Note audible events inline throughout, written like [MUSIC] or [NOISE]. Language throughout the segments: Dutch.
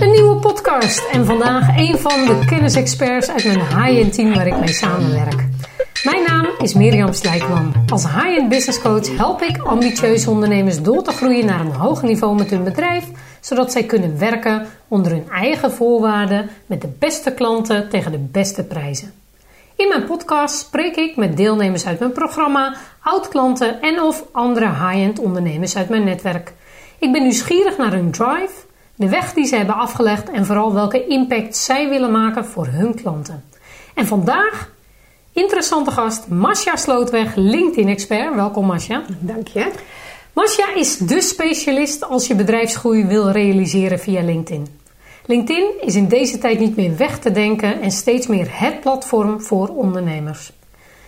Een nieuwe podcast en vandaag een van de kennisexperts uit mijn high-end team waar ik mee samenwerk. Mijn naam is Mirjam Slijkman. Als high-end business coach help ik ambitieuze ondernemers door te groeien naar een hoger niveau met hun bedrijf, zodat zij kunnen werken onder hun eigen voorwaarden met de beste klanten tegen de beste prijzen. In mijn podcast spreek ik met deelnemers uit mijn programma, oud-klanten en of andere high-end ondernemers uit mijn netwerk. Ik ben nieuwsgierig naar hun drive, de weg die ze hebben afgelegd en vooral welke impact zij willen maken voor hun klanten. En vandaag interessante gast Masja Slootweg, LinkedIn-expert. Welkom Masja. Dank je. Masja is de specialist als je bedrijfsgroei wil realiseren via LinkedIn. LinkedIn is in deze tijd niet meer weg te denken en steeds meer het platform voor ondernemers.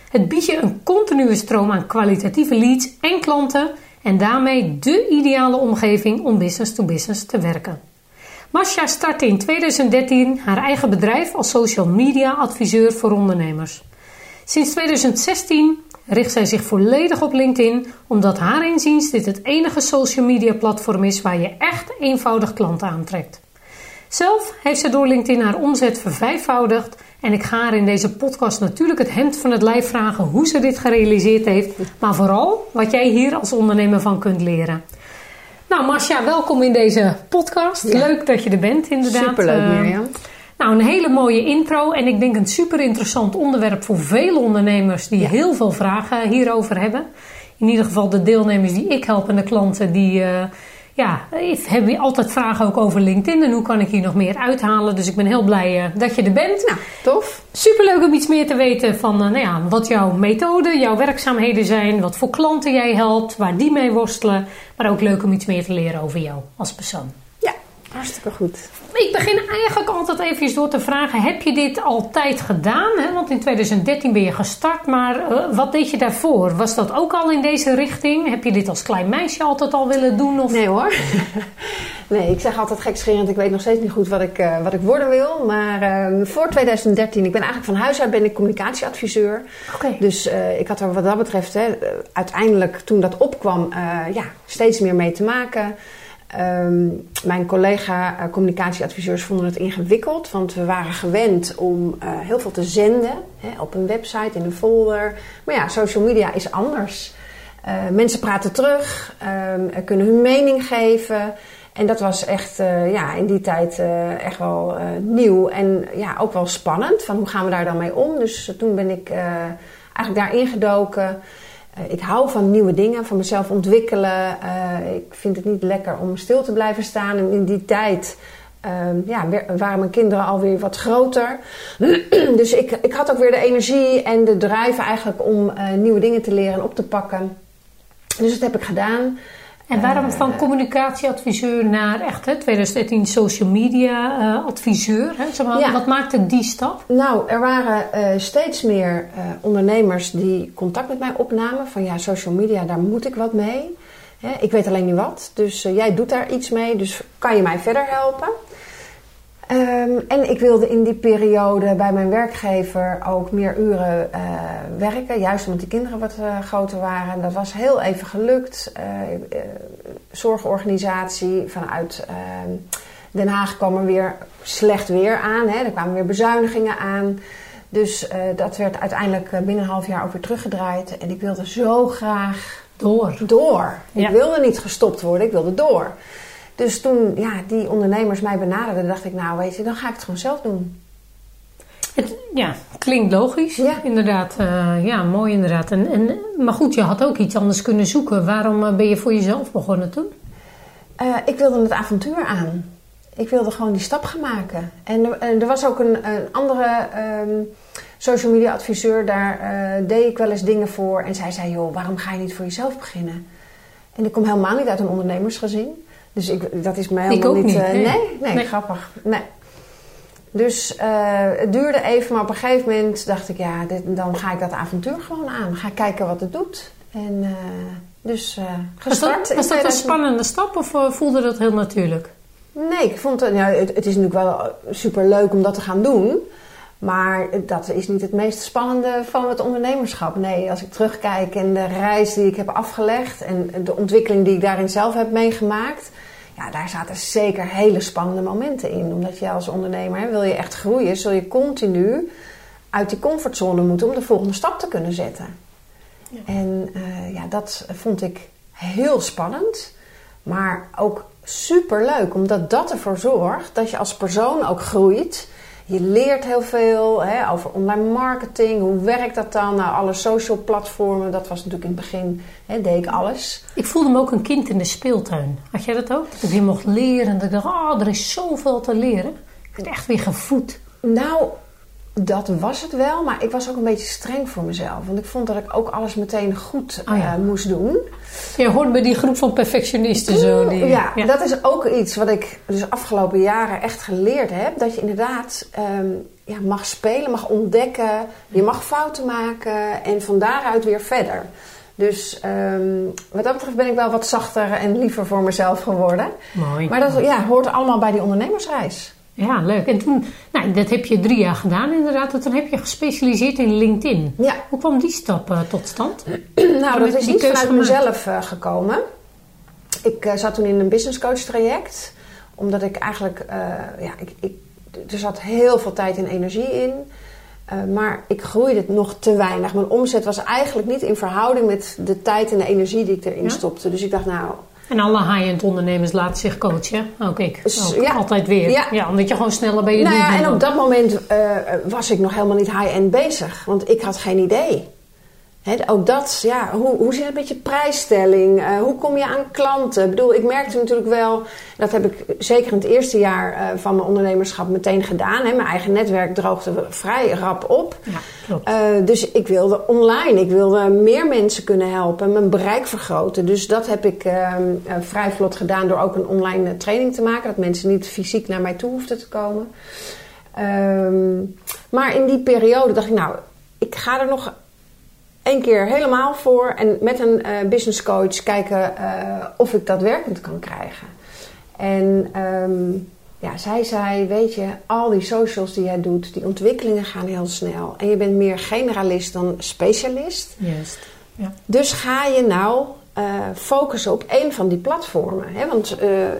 Het biedt je een continue stroom aan kwalitatieve leads en klanten en daarmee de ideale omgeving om business to business te werken. Masha startte in 2013 haar eigen bedrijf als social media adviseur voor ondernemers. Sinds 2016 richt zij zich volledig op LinkedIn, omdat haar inziens dit het enige social media platform is waar je echt eenvoudig klanten aantrekt. Zelf heeft ze door LinkedIn haar omzet vervijfvoudigd en ik ga haar in deze podcast natuurlijk het hemd van het lijf vragen hoe ze dit gerealiseerd heeft, maar vooral wat jij hier als ondernemer van kunt leren. Nou, Marcia, welkom in deze podcast. Leuk dat je er bent, inderdaad. Superleuk, Eh, Mirjam. nou, een hele mooie intro en ik denk een super interessant onderwerp voor veel ondernemers die heel veel vragen hierover hebben. In ieder geval de deelnemers die ik help en de klanten die eh, ja, hebben altijd vragen ook over LinkedIn en hoe kan ik hier nog meer uithalen. Dus ik ben heel blij eh, dat je er bent. Nou, tof. Superleuk om iets meer te weten van eh, nou ja, wat jouw methode, jouw werkzaamheden zijn, wat voor klanten jij helpt, waar die mee worstelen. Maar ook leuk om iets meer te leren over jou als persoon. Hartstikke goed. Ik begin eigenlijk altijd even door te vragen: heb je dit altijd gedaan? Hè? Want in 2013 ben je gestart, maar eh, wat deed je daarvoor? Was dat ook al in deze richting? Heb je dit als klein meisje altijd al willen doen? Of... Nee hoor. [LAUGHS] nee, ik zeg altijd gekscherend, ik weet nog steeds niet goed wat ik, eh, wat ik worden wil. Maar eh, voor 2013, ik ben eigenlijk van huis uit ben ik communicatieadviseur. Oké. Dus eh, ik had er wat dat betreft, hè, uiteindelijk toen dat opkwam, ja, steeds meer mee te maken. Ehm, mijn collega eh, communicatieadviseurs vonden het ingewikkeld, want we waren gewend om eh, heel veel te zenden hè, op een website, in een folder. Maar ja, social media is anders. Eh, mensen praten terug, ehm, kunnen hun mening geven. En dat was echt ja, in die tijd echt wel nieuw en ja, ook wel spannend. Van hoe gaan we daar dan mee om? Dus toen ben ik eigenlijk daarin gedoken. Eh, ik hou van nieuwe dingen, van mezelf ontwikkelen. Eh, ik vind het niet lekker om stil te blijven staan. En in die tijd ehm, ja, waren mijn kinderen alweer wat groter. [CLEARS THROAT] dus ik, ik had ook weer de energie en de drive eigenlijk om eh, nieuwe dingen te leren en op te pakken. Dus dat heb ik gedaan. En waarom van communicatieadviseur naar echt hè, 2013 social media eh, adviseur? Hè? Zeg maar, Ja. Wat maakte die stap? Nou, er waren eh, steeds meer eh, ondernemers die contact met mij opnamen. Van ja, social media, daar moet ik wat mee. Ik weet alleen niet wat. Dus eh, jij doet daar iets mee. Dus kan je mij verder helpen? Ehm, en ik wilde in die periode bij mijn werkgever ook meer uren eh, werken. Juist omdat die kinderen wat eh, groter waren. Dat was heel even gelukt. Eh, zorgorganisatie vanuit ehm, Den Haag kwam er weer slecht weer aan. Hè. Er kwamen weer bezuinigingen aan. Dus dat werd uiteindelijk binnen een half jaar ook weer teruggedraaid. En ik wilde zo graag Door. door. Ja. Ik wilde niet gestopt worden, ik wilde door. Dus toen ja, die ondernemers mij benaderden, dacht ik, nou weet je, dan ga ik het gewoon zelf doen. Het, ja, klinkt logisch. Ja. Inderdaad. eh, ja, mooi inderdaad. En, en, maar goed, je had ook iets anders kunnen zoeken. Waarom eh, ben je voor jezelf begonnen toen? Eh, ik wilde het avontuur aan. Ik wilde gewoon die stap gaan maken. En, er- er was ook een, een andere ehm, social media adviseur, daar deed ik wel eens dingen voor. En zij zei, joh, waarom ga je niet voor jezelf beginnen? En ik kom helemaal niet uit een ondernemersgezin. Dus ik, dat is mij helemaal ook niet... niet, eh, nee. nee, nee, Nee. grappig. Nee. Dus eh, het duurde even, maar op een gegeven moment dacht ik, ja, dit, dan ga ik dat avontuur gewoon aan. Dan ga ik kijken wat het doet. En eh, dus Was gestart. dat, was dat een 2000 spannende stap of voelde dat heel natuurlijk? Nee, ik vond het, het, het is natuurlijk wel super leuk om dat te gaan doen. Maar dat is niet het meest spannende van het ondernemerschap. Nee, als ik terugkijk en de reis die ik heb afgelegd en de ontwikkeling die ik daarin zelf heb meegemaakt. Ja, daar zaten zeker hele spannende momenten in. Omdat je als ondernemer, wil je echt groeien, zul je continu uit die comfortzone moeten om de volgende stap te kunnen zetten. Ja. En uh, ja, dat vond ik heel spannend, maar ook super leuk, omdat dat ervoor zorgt dat je als persoon ook groeit. Je leert heel veel hè, over online marketing. Hoe werkt dat dan? Nou, alle social platformen, dat was natuurlijk in het begin, hè, deed ik alles. Ik voelde me ook een kind in de speeltuin. Had jij dat ook? Dat ik weer mocht leren. Dat ik dacht, oh, er is zoveel te leren. Ik werd echt weer gevoed. Nou, dat was het wel, maar ik was ook een beetje streng voor mezelf. Want ik vond dat ik ook alles meteen goed oh ja. uh, moest doen. Je hoort bij die groep van perfectionisten zo. Die, ja, ja, dat is ook iets wat ik dus afgelopen jaren echt geleerd heb. Dat je inderdaad um, ja, mag spelen, mag ontdekken. Je mag fouten maken en van daaruit weer verder. Dus um, wat dat betreft ben ik wel wat zachter en liever voor mezelf geworden. Mooi. Maar dat ja, hoort allemaal bij die ondernemersreis. Ja, leuk. En toen, nou, dat heb je drie jaar gedaan inderdaad. En toen heb je gespecialiseerd in LinkedIn. Ja. Hoe kwam die stap uh, tot stand? [CLEARS THROAT] nou, dat is niet vanuit mezelf uh, gekomen. Ik uh, zat toen in een business coach traject. Omdat ik eigenlijk, ja, ik, ik, er zat heel veel tijd en energie in. maar ik groeide het nog te weinig. Mijn omzet was eigenlijk niet in verhouding met de tijd en de energie die ik erin ja? stopte. Dus ik dacht, nou, en alle high-end ondernemers laten zich coachen. Ook ik. Ook, ja. Altijd weer. Ja. ja. omdat je gewoon sneller bij je nou ja, En op dat moment uh, was ik nog helemaal niet high-end bezig. Want ik had geen idee ook dat, ja, hoe, hoe zit het met je prijsstelling? Uh, hoe kom je aan klanten? Ik bedoel, ik merkte natuurlijk wel, dat heb ik zeker in het eerste jaar uh, van mijn ondernemerschap meteen gedaan. Hè. Mijn eigen netwerk droogde vrij rap op. Ja, klopt. Uh, dus ik wilde online, ik wilde meer mensen kunnen helpen, mijn bereik vergroten. Dus dat heb ik ehm, vrij vlot gedaan door ook een online training te maken. Dat mensen niet fysiek naar mij toe hoefden te komen. Um, maar in die periode dacht ik, nou, ik ga er nog één keer helemaal voor en met een uh, business coach kijken uh, of ik dat werkend kan krijgen. En um, ja, zij zei: Weet je, al die socials die jij doet, die ontwikkelingen gaan heel snel. En je bent meer generalist dan specialist. Juist. Ja. Dus ga je nou uh, focussen op één van die platformen. Hè? Want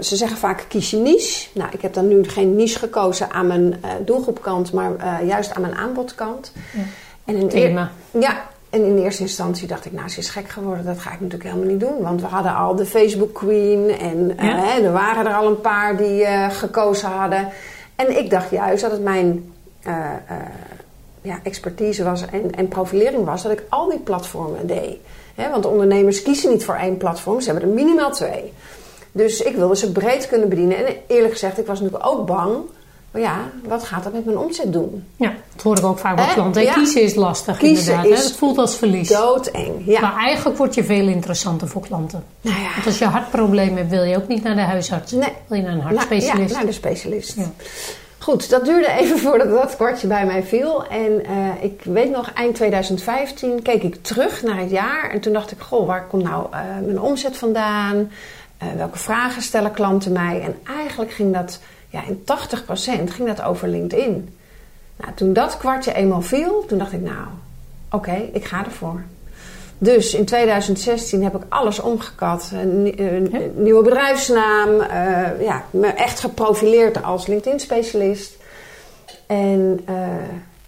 ze zeggen vaak: kies je niche. Nou, ik heb dan nu geen niche gekozen aan mijn doelgroepkant, maar juist aan mijn aanbodkant. Ja. En een thema. Ja, en in eerste instantie dacht ik, nou, ze is gek geworden. Dat ga ik natuurlijk helemaal niet doen. Want we hadden al de Facebook Queen. En ja. uh, er waren er al een paar die uh, gekozen hadden. En ik dacht juist dat het mijn uh, ja, expertise was en, en, profilering was. Dat ik al die platformen deed. Hè, want ondernemers kiezen niet voor één platform. Ze hebben er minimaal twee. Dus ik wilde ze breed kunnen bedienen. En eerlijk gezegd, ik was natuurlijk ook bang maar ja, wat gaat dat met mijn omzet doen? Ja, dat hoor ik ook vaak bij klanten. Ja. Kiezen is lastig Kiezen inderdaad. Is het voelt als verlies. Doodeng, ja. Maar eigenlijk word je veel interessanter voor klanten. Nou ja. Want als je hartprobleem hebt, wil je ook niet naar de huisarts. Nee. Wil je naar een hartspecialist. Nou, ja, naar de specialist. Ja. Goed, dat duurde even [LAUGHS] voordat dat kwartje bij mij viel. En uh, ik weet nog, eind 2015 keek ik terug naar het jaar. En toen dacht ik, goh, waar komt nou uh, mijn omzet vandaan? Uh, welke vragen stellen klanten mij? En eigenlijk ging dat ja, in 80% ging dat over LinkedIn. Nou, toen dat kwartje eenmaal viel, toen dacht ik, nou, oké, ik ga ervoor. Dus in 2016 heb ik alles omgekat. Een, een nieuwe bedrijfsnaam. Uh, ja, me echt geprofileerd als LinkedIn-specialist. En uh,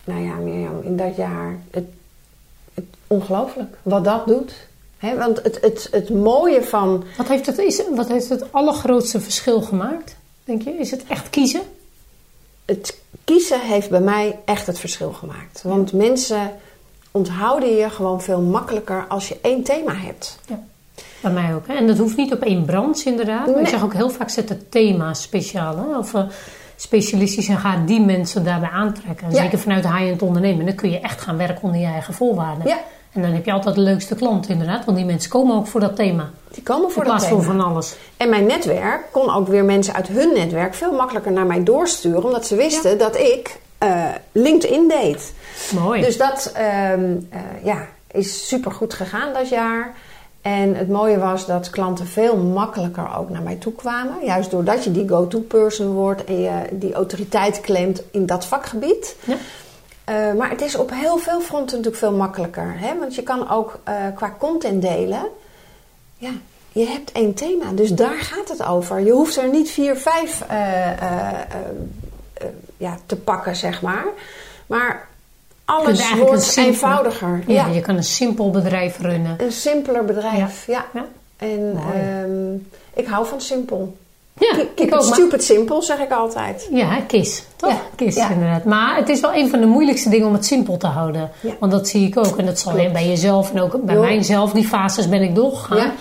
nou ja, Mirjam, in dat jaar... Het, het, ongelooflijk wat dat doet. He, want het, het, het mooie van... Wat heeft het, is, wat heeft het allergrootste verschil gemaakt? Denk je? Is het echt kiezen? Het kiezen heeft bij mij echt het verschil gemaakt. Want mensen onthouden je gewoon veel makkelijker als je één thema hebt. Ja. Bij mij ook. Hè? En dat hoeft niet op één branche inderdaad. Nee. Ik zeg ook heel vaak zet het thema speciaal. Hè? Of uh, specialistisch en ga die mensen daarbij aantrekken. En ja. Zeker vanuit high-end ondernemen. Dan kun je echt gaan werken onder je eigen voorwaarden. Ja. En dan heb je altijd de leukste klant inderdaad. Want die mensen komen ook voor dat thema. Die komen voor In dat thema. voor van alles. En mijn netwerk kon ook weer mensen uit hun netwerk veel makkelijker naar mij doorsturen. Omdat ze wisten ja. dat ik uh, LinkedIn deed. Mooi. Dus dat uh, uh, ja, is super goed gegaan dat jaar. En het mooie was dat klanten veel makkelijker ook naar mij toe kwamen. Juist doordat je die go-to-person wordt en je die autoriteit claimt in dat vakgebied. Ja. Eh, maar het is op heel veel fronten natuurlijk veel makkelijker. Hè? Want je kan ook eh, qua content delen. Ja, je hebt één thema, dus daar gaat het over. Je hoeft er niet vier, vijf ja, te pakken, zeg maar. Maar alles wordt eenvoudiger. Ja, je kan een simpel bedrijf runnen. Een simpeler bedrijf, ja. ja. En ehm, ik hou van simpel. Ja, keep it stupid simpel, zeg ik altijd. Ja, KIS, toch? Ja, KIS, inderdaad. Maar het is wel een van de moeilijkste dingen om het simpel te houden. Want dat zie ik ook. En dat zal bij jezelf en ook bij mijzelf. Die fases ben ik doorgegaan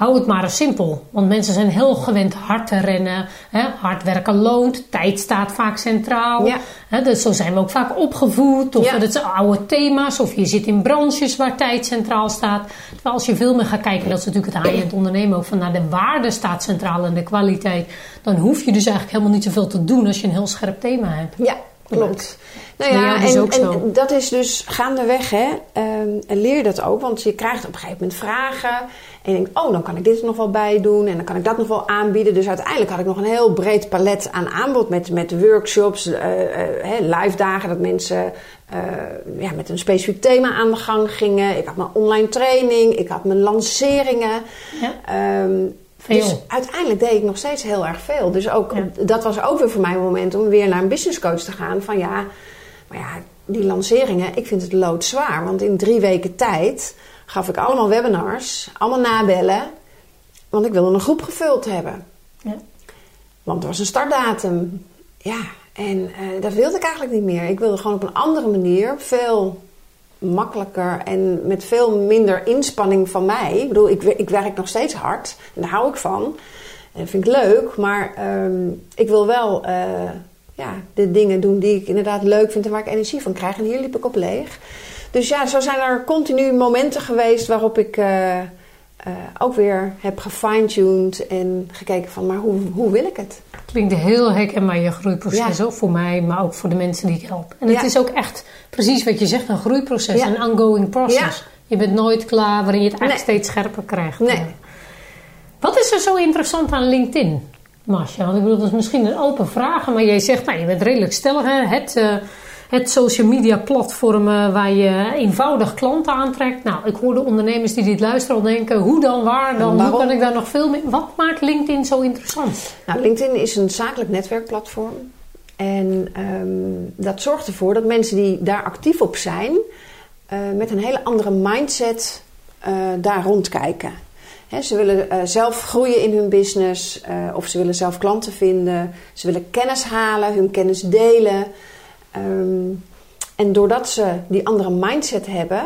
hou het maar eens simpel. Want mensen zijn heel gewend hard te rennen. Hè? Hard werken loont. Tijd staat vaak centraal. Ja. Hè? Dus zo zijn we ook vaak opgevoed. Of dat zijn oude thema's. Of je zit in branches waar tijd centraal staat. Terwijl als je veel meer gaat kijken, dat is natuurlijk het high-end ondernemen ook. Van naar de waarde staat centraal en de kwaliteit. Dan hoef je dus eigenlijk helemaal niet zoveel te doen als je een heel scherp thema hebt. Ja, klopt. Nou ja, dus en, en, dat is dus gaandeweg, hè, um, leer dat ook. Want je krijgt op een gegeven moment vragen. En je denkt, oh, dan kan ik dit nog wel bij doen. En dan kan ik dat nog wel aanbieden. Dus uiteindelijk had ik nog een heel breed palet aan aanbod. Met, met workshops, uh, uh, live dagen. Dat mensen uh, ja, met een specifiek thema aan de gang gingen. Ik had mijn online training. Ik had mijn lanceringen. Ja. Um, dus uiteindelijk deed ik nog steeds heel erg veel. Dus ook, dat was ook weer voor mij een moment om weer naar een business coach te gaan. Van ja, maar ja, die lanceringen, ik vind het loodzwaar. Want in drie weken tijd gaf ik allemaal webinars, allemaal nabellen. Want ik wilde een groep gevuld hebben. Ja. Want er was een startdatum. Ja, en uh, dat wilde ik eigenlijk niet meer. Ik wilde gewoon op een andere manier, veel makkelijker en met veel minder inspanning van mij. Ik bedoel, ik, ik werk nog steeds hard en daar hou ik van. En dat vind ik leuk, maar um, ik wil wel uh, ja, de dingen doen die ik inderdaad leuk vind en waar ik energie van krijg. En hier liep ik op leeg. Dus ja, zo zijn er continu momenten geweest waarop ik uh, uh, ook weer heb gefine-tuned en gekeken van, maar hoe, hoe wil ik het? Klinkt heel herkenbaar je groeiproces, ja. ook voor mij, maar ook voor de mensen die ik help. En het is ook echt precies wat je zegt, een groeiproces, een ongoing process. Je bent nooit klaar, waarin je het eigenlijk steeds scherper krijgt. Nee. Wat is er zo interessant aan LinkedIn, Masha? Want ik bedoel, dat is misschien een open vraag, maar jij zegt, nou, je bent redelijk stellig, hè? Het... Uh, het social media platformen waar je eenvoudig klanten aantrekt. Nou, ik hoor de ondernemers die dit luisteren al denken: hoe dan, waar dan, hoe kan ik daar nog veel meer? Wat maakt LinkedIn zo interessant? Nou, LinkedIn is een zakelijk netwerkplatform. En um, dat zorgt ervoor dat mensen die daar actief op zijn, uh, met een hele andere mindset uh, daar rondkijken. He, ze willen uh, zelf groeien in hun business, of ze willen zelf klanten vinden, ze willen kennis halen, hun kennis delen. Um, en doordat ze die andere mindset hebben,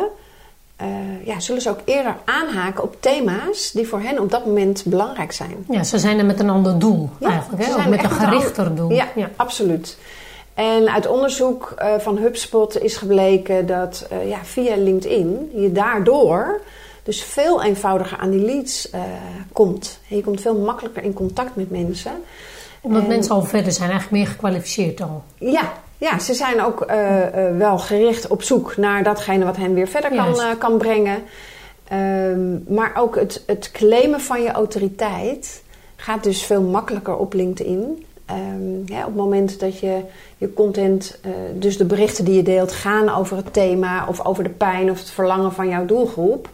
uh, ja, zullen ze ook eerder aanhaken op thema's die voor hen op dat moment belangrijk zijn. Ja, ze zijn er met een ander doel eigenlijk, hè? met een gerichter doel. Ja, ja, absoluut. En uit onderzoek uh, van HubSpot is gebleken dat uh, ja, via LinkedIn je daardoor dus veel eenvoudiger aan die leads komt. En je komt veel makkelijker in contact met mensen. Omdat mensen al verder zijn, eigenlijk meer gekwalificeerd al. Ja, ja, ze zijn ook uh, uh, wel gericht op zoek naar datgene wat hen weer verder kan, uh, kan brengen. Um, maar ook het, het claimen van je autoriteit gaat dus veel makkelijker op LinkedIn. Um, ja, op het moment dat je je content, dus de berichten die je deelt, gaan over het thema of over de pijn of het verlangen van jouw doelgroep.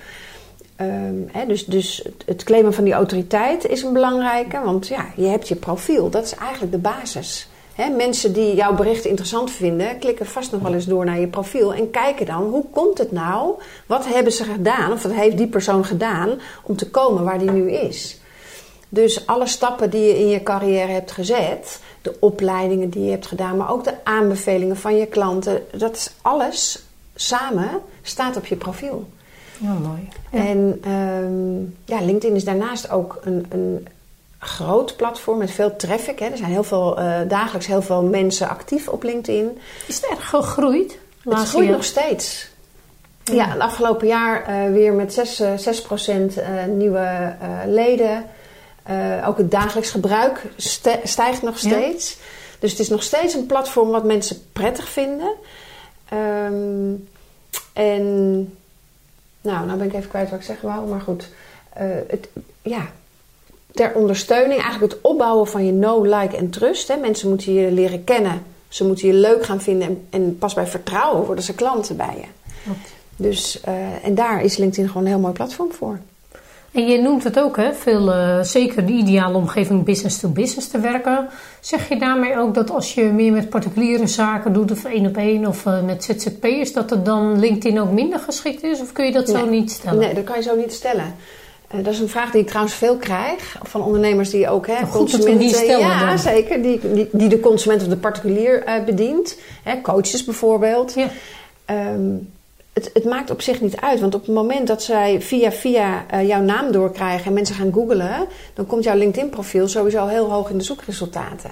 Um, hè, dus, dus het claimen van die autoriteit is een belangrijke, want ja, je hebt je profiel. Dat is eigenlijk de basis mensen die jouw bericht interessant vinden, klikken vast nog wel eens door naar je profiel en kijken dan hoe komt het nou? Wat hebben ze gedaan of wat heeft die persoon gedaan om te komen waar die nu is? Dus alle stappen die je in je carrière hebt gezet, de opleidingen die je hebt gedaan, maar ook de aanbevelingen van je klanten, dat is alles samen staat op je profiel. Ja, mooi. En um, ja, LinkedIn is daarnaast ook een, een groot platform met veel traffic. Hè. Er zijn heel veel, uh, dagelijks heel veel mensen actief op LinkedIn. Is het erg gegroeid? Het groeit nog steeds. Ja, het afgelopen jaar uh, weer met 6, uh, 6% nieuwe leden. ook het dagelijks gebruik stijgt nog steeds. Ja. Dus het is nog steeds een platform wat mensen prettig vinden. Um, en nou, nou ben ik even kwijt wat ik zeg wou, maar goed. het, ja, ter ondersteuning, eigenlijk het opbouwen van je know, like en trust. Hè. Mensen moeten je leren kennen Ze moeten je leuk gaan vinden en, en pas bij vertrouwen worden ze klanten bij je. Klopt. Dus, eh, en daar is LinkedIn gewoon een heel mooi platform voor. En je noemt het ook, hè? Veel, eh, zeker de ideale omgeving business to business te werken. Zeg je daarmee ook dat als je meer met particuliere zaken doet, of één op één, of uh, met ZZP'ers, dat er dan LinkedIn ook minder geschikt is? Of kun je dat zo niet stellen? Nee, dat kan je zo niet stellen. Uh, dat is een vraag die ik trouwens veel krijg van ondernemers die ook hè, Goed consumenten. Die stellen ja, dan. zeker. Die, die, die, de consument of de particulier bedient. Hè, coaches bijvoorbeeld. Ja. Um, het, het, maakt op zich niet uit. Want op het moment dat zij via via uh, jouw naam doorkrijgen en mensen gaan googlen, dan komt jouw LinkedIn-profiel sowieso heel hoog in de zoekresultaten.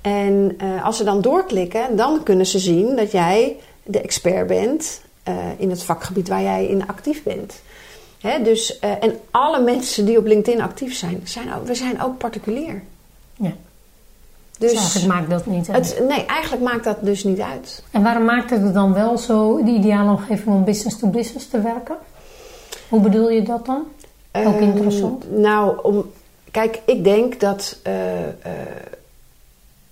En uh, als ze dan doorklikken, dan kunnen ze zien dat jij de expert bent uh, in het vakgebied waar jij in actief bent. Dus, en alle mensen die op LinkedIn actief zijn, zijn ook, we zijn ook particulier. Ja. Dus, dus eigenlijk maakt dat niet uit. Het, nee, eigenlijk maakt dat dus niet uit. En waarom maakt het dan wel zo de ideale omgeving om business to business te werken? Hoe bedoel je dat dan? Ook um, interessant. Nou, om, kijk, ik denk dat uh, uh,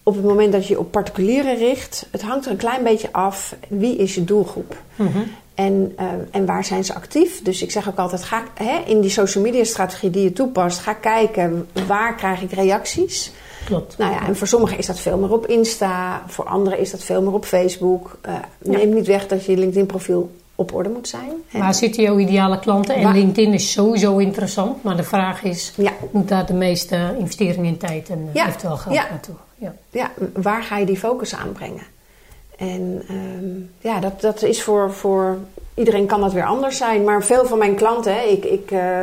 op het moment dat je op particulieren richt, het hangt er een klein beetje af wie is je doelgroep. Mm -hmm. En, uh, en waar zijn ze actief? Dus ik zeg ook altijd, ga, hè, in die social media strategie die je toepast, ga kijken waar krijg ik reacties. Klopt. Nou ja, en voor sommigen is dat veel meer op Insta, voor anderen is dat veel meer op Facebook. Uh, neem ja. niet weg dat je LinkedIn-profiel op orde moet zijn. Waar zitten jouw ideale klanten? En waar... LinkedIn is sowieso interessant, maar de vraag is: ja. moet daar de meeste investering in tijd en uh, eventueel geld naartoe? Ja. ja, waar ga je die focus aanbrengen? En um, ja, dat, dat is voor, voor iedereen kan dat weer anders zijn. Maar veel van mijn klanten, hè, ik. ik uh,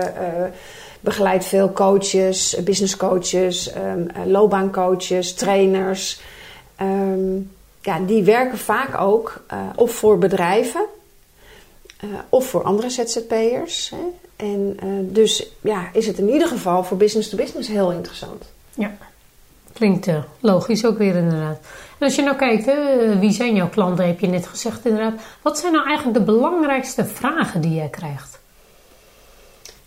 begeleid veel coaches, business coaches, um, loopbaancoaches, trainers. Um, ja, die werken vaak ook of voor bedrijven of voor andere ZZP'ers. En dus ja, is het in ieder geval voor business to business heel interessant. Ja, klinkt logisch ook weer inderdaad. En als je nou kijkt, hè, wie zijn jouw klanten, heb je net gezegd inderdaad. Wat zijn nou eigenlijk de belangrijkste vragen die jij krijgt?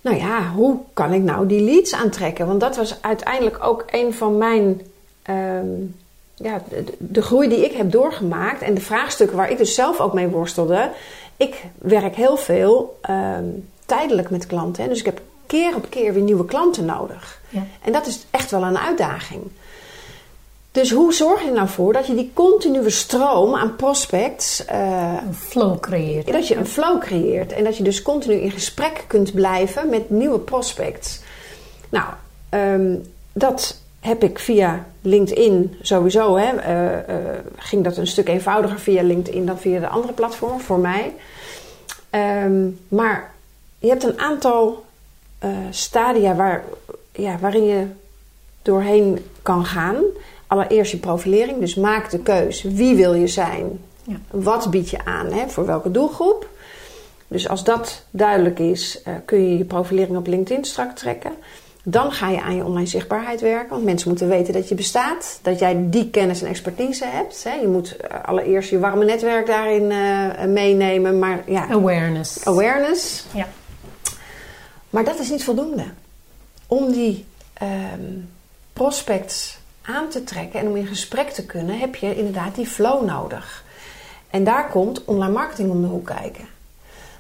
nou ja, hoe kan ik nou die leads aantrekken? Want dat was uiteindelijk ook een van mijn. Um, ja, de, de, groei die ik heb doorgemaakt en de vraagstukken waar ik dus zelf ook mee worstelde. Ik werk heel veel um, tijdelijk met klanten. Hè? Dus ik heb keer op keer weer nieuwe klanten nodig. Ja. En dat is echt wel een uitdaging. Dus hoe zorg je er nou voor dat je die continue stroom aan prospects. Uh, een flow creëert. Dat je een flow creëert. En dat je dus continu in gesprek kunt blijven met nieuwe prospects. Nou, um, dat heb ik via LinkedIn sowieso. Hè, uh, uh, ging dat een stuk eenvoudiger via LinkedIn dan via de andere platformen voor mij. Um, maar je hebt een aantal stadia waar, ja, waarin je doorheen kan gaan allereerst je profilering. Dus maak de keus. Wie wil je zijn? Ja. Wat bied je aan? Hè? Voor welke doelgroep? Dus als dat duidelijk is, uh, kun je je profilering op LinkedIn strak trekken. Dan ga je aan je online zichtbaarheid werken. Want mensen moeten weten dat je bestaat. Dat jij die kennis en expertise hebt. Hè? Je moet uh, allereerst je warme netwerk daarin uh, meenemen. Maar, ja, awareness. Awareness. Ja. Maar dat is niet voldoende. Om die um, prospects aan te trekken en om in gesprek te kunnen, heb je inderdaad die flow nodig. En daar komt online marketing om de hoek kijken.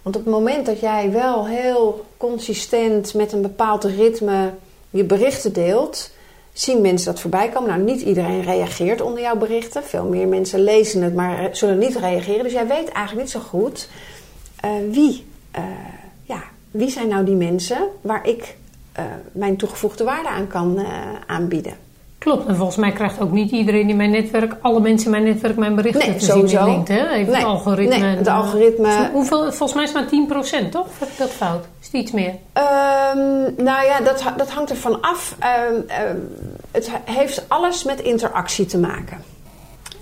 Want op het moment dat jij wel heel consistent met een bepaald ritme je berichten deelt, zien mensen dat voorbij komen. Nou, niet iedereen reageert onder jouw berichten. Veel meer mensen lezen het, maar zullen niet reageren. Dus jij weet eigenlijk niet zo goed uh, wie, uh, ja, wie zijn nou die mensen waar ik uh, mijn toegevoegde waarde aan kan aanbieden. Klopt, en volgens mij krijgt ook niet iedereen in mijn netwerk, alle mensen in mijn netwerk, mijn berichten nee, te sowieso. zien in LinkedIn. Even nee, het algoritme. Nee, het algoritme. Hoeveel, volgens mij is het maar 10%, toch? Of heb ik dat fout? Is het iets meer? Um, nou ja, dat, dat hangt ervan af. Um, um, het heeft alles met interactie te maken.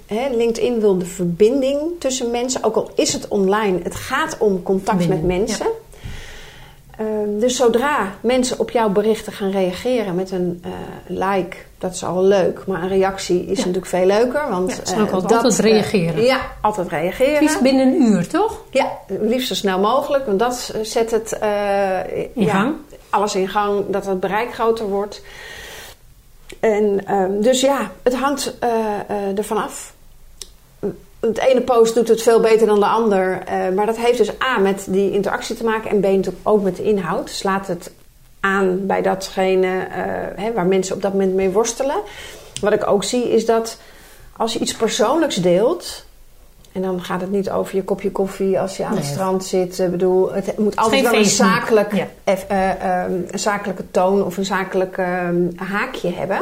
He, LinkedIn wil de verbinding tussen mensen, ook al is het online. Het gaat om contact Verbinding, met mensen. Ja. Um, dus zodra mensen op jouw berichten gaan reageren met een uh, like, dat is al leuk. Maar een reactie is Ja. natuurlijk veel leuker. Want, Ja, ook uh, altijd dat, reageren. Uh, ja, altijd reageren. Het is binnen een uur, toch? Ja, liefst zo snel mogelijk. Want dat zet het In ja, gang. alles in gang, dat het bereik groter wordt. En, um, dus ja, het hangt ervan af. Het ene post doet het veel beter dan de ander. Eh, maar dat heeft dus A met die interactie te maken en B natuurlijk ook met de inhoud. Slaat het aan bij datgene eh, hè, waar mensen op dat moment mee worstelen. Wat ik ook zie is dat als je iets persoonlijks deelt. En dan gaat het niet over je kopje koffie als je aan Nee. het strand zit. Ik bedoel, het moet altijd wel een, zakelijk, Ja. eff- eh, ehm, een zakelijke toon of een zakelijk ehm, haakje hebben.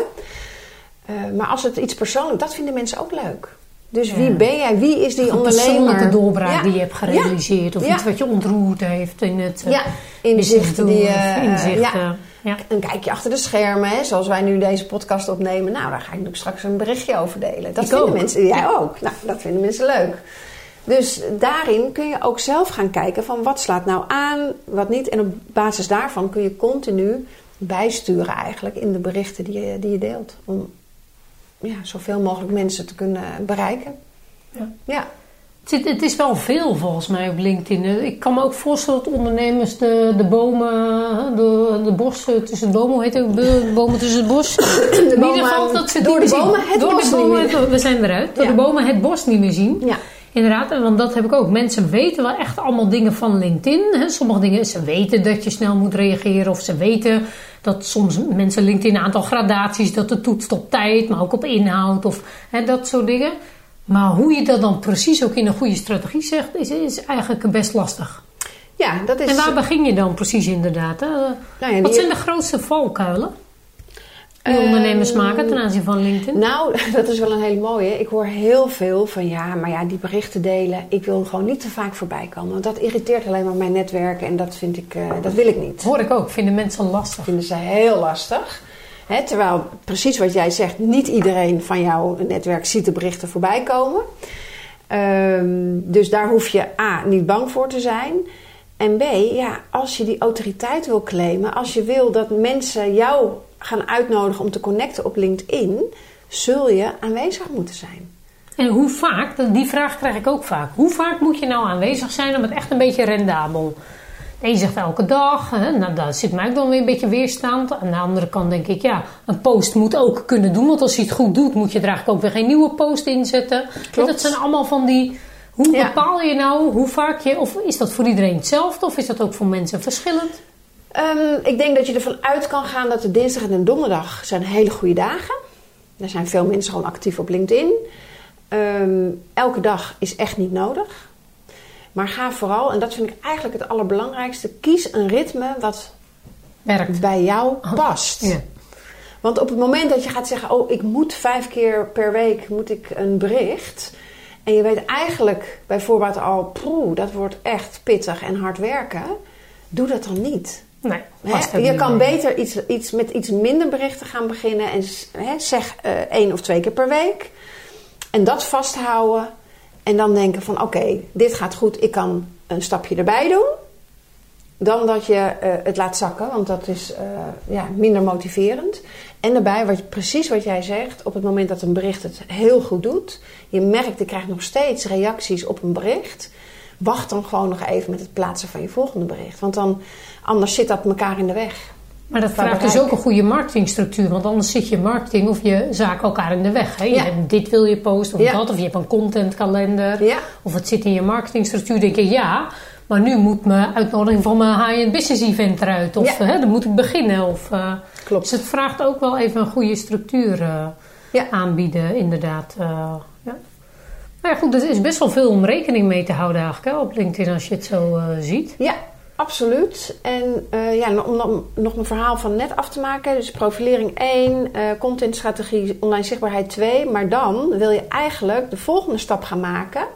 Maar als het iets persoonlijk, dat vinden mensen ook leuk. Dus Ja. wie ben jij? Wie is die een ondernemer? persoonlijke doorbraak Ja. die je hebt gerealiseerd. Of iets wat je ontroerd heeft in het uh, Ja, inzichten die je... inzichten. ja. ja. Een kijkje achter de schermen, hè, zoals wij nu deze podcast opnemen. Nou, daar ga ik natuurlijk straks een berichtje over delen. Dat Ik vinden ook. mensen, jij ook. Nou, dat vinden mensen leuk. Dus daarin kun je ook zelf gaan kijken van wat slaat nou aan, wat niet. En op basis daarvan kun je continu bijsturen eigenlijk in de berichten die je, die je deelt. Om ja, zoveel mogelijk mensen te kunnen bereiken. Ja. Ja. Het, zit- het is wel veel volgens mij op LinkedIn. Ik kan me ook voorstellen dat ondernemers de, de bomen, de, de bossen tussen de bomen, hoe heet het? De bomen tussen het bos. [COUGHS] in ieder bomen- geval dat ze door de bomen zien. het door bos de bomen, het- we zijn eruit. Door Ja. de bomen het bos niet meer zien. Ja. Inderdaad, en want dat heb ik ook. Mensen weten wel echt allemaal dingen van LinkedIn. Sommige dingen, ze weten dat je snel moet reageren. Of ze weten dat soms mensen LinkedIn een aantal gradaties, dat het toetst op tijd, maar ook op inhoud of hè, dat soort dingen. Maar hoe je dat dan precies ook in een goede strategie zegt, is, is eigenlijk best lastig. ja, dat is... En waar begin je dan precies inderdaad? Nou ja, Wat die- zijn de grootste valkuilen die Ehm, ondernemers maken ten aanzien van LinkedIn? Nou, [LAUGHS] dat is wel een hele mooie. Ik hoor heel veel van ja, maar ja, die berichten delen. Ik wil gewoon niet te vaak voorbij komen. Want dat irriteert alleen maar mijn netwerk en dat vind ik, eh, dat wil ik niet. Dat hoor ik ook, vinden mensen lastig. vinden ze heel lastig. Terwijl precies wat jij zegt, niet iedereen van jouw netwerk ziet de berichten voorbij komen. Ehm, dus daar hoef je A, niet bang voor te zijn. En B, ja, als je die autoriteit wil claimen, als je wil dat mensen jou gaan uitnodigen om te connecten op LinkedIn, zul je aanwezig moeten zijn. En hoe vaak, die vraag krijg ik ook vaak. Hoe vaak moet je nou aanwezig zijn om het echt een beetje rendabel? De een zegt elke dag, hè, nou, daar zit mij ook dan weer een beetje weerstand. Aan de andere kant denk ik, ja, een post moet ook kunnen doen. Want als je het goed doet, moet je er eigenlijk ook weer geen nieuwe post inzetten. Klopt. dat zijn allemaal van die... Hoe Ja. bepaal je nou hoe vaak je... Of is dat voor iedereen hetzelfde? Of is dat ook voor mensen verschillend? Ehm, ik denk dat je ervan uit kan gaan dat de dinsdag en de donderdag zijn hele goede dagen. Er zijn veel mensen gewoon actief op LinkedIn. Ehm, elke dag is echt niet nodig. Maar ga vooral, en dat vind ik eigenlijk het allerbelangrijkste, kies een ritme wat Werkt. bij jou past. Ja. Want op het moment dat je gaat zeggen, oh, ik moet vijf keer per week moet ik een bericht. En je weet eigenlijk bij voorbaat al, poeh, dat wordt echt pittig en hard werken. Doe dat dan niet. Nee, je kan beter iets, iets met iets minder berichten gaan beginnen. En zeg eh, één of twee keer per week. En dat vasthouden. En dan denken van oké, dit gaat goed. Ik kan een stapje erbij doen. Dan dat je eh, het laat zakken. Want dat is eh, ja, minder motiverend. En daarbij, wat, je- precies wat jij zegt. Op het moment dat een bericht het heel goed doet. Je merkt, je krijgt nog steeds reacties op een bericht. Wacht dan gewoon nog even met het plaatsen van je volgende bericht. Want dan, anders zit dat elkaar in de weg. Maar dat vraagt dus ook een goede marketingstructuur. Want anders zit je marketing of je zaak elkaar in de weg. Hè? Je Ja. hebt dit wil je posten of Ja. dat. Of je hebt een contentkalender. Ja. Of het zit in je marketingstructuur. denk je ja, maar nu moet mijn uitnodiging van mijn high-end business event eruit. Of hè, dan moet ik beginnen. Of, eh, Klopt. Dus het vraagt ook wel even een goede structuur eh, aanbieden, inderdaad. eh, ja. Maar goed, er is best wel veel om rekening mee te houden eigenlijk hè, op LinkedIn als je het zo ziet. Ja, absoluut. En eh, ja, om nog, nog mijn verhaal van net af te maken. Dus profilering 1, eh contentstrategie, online zichtbaarheid 2. Maar dan wil je eigenlijk de volgende stap gaan maken.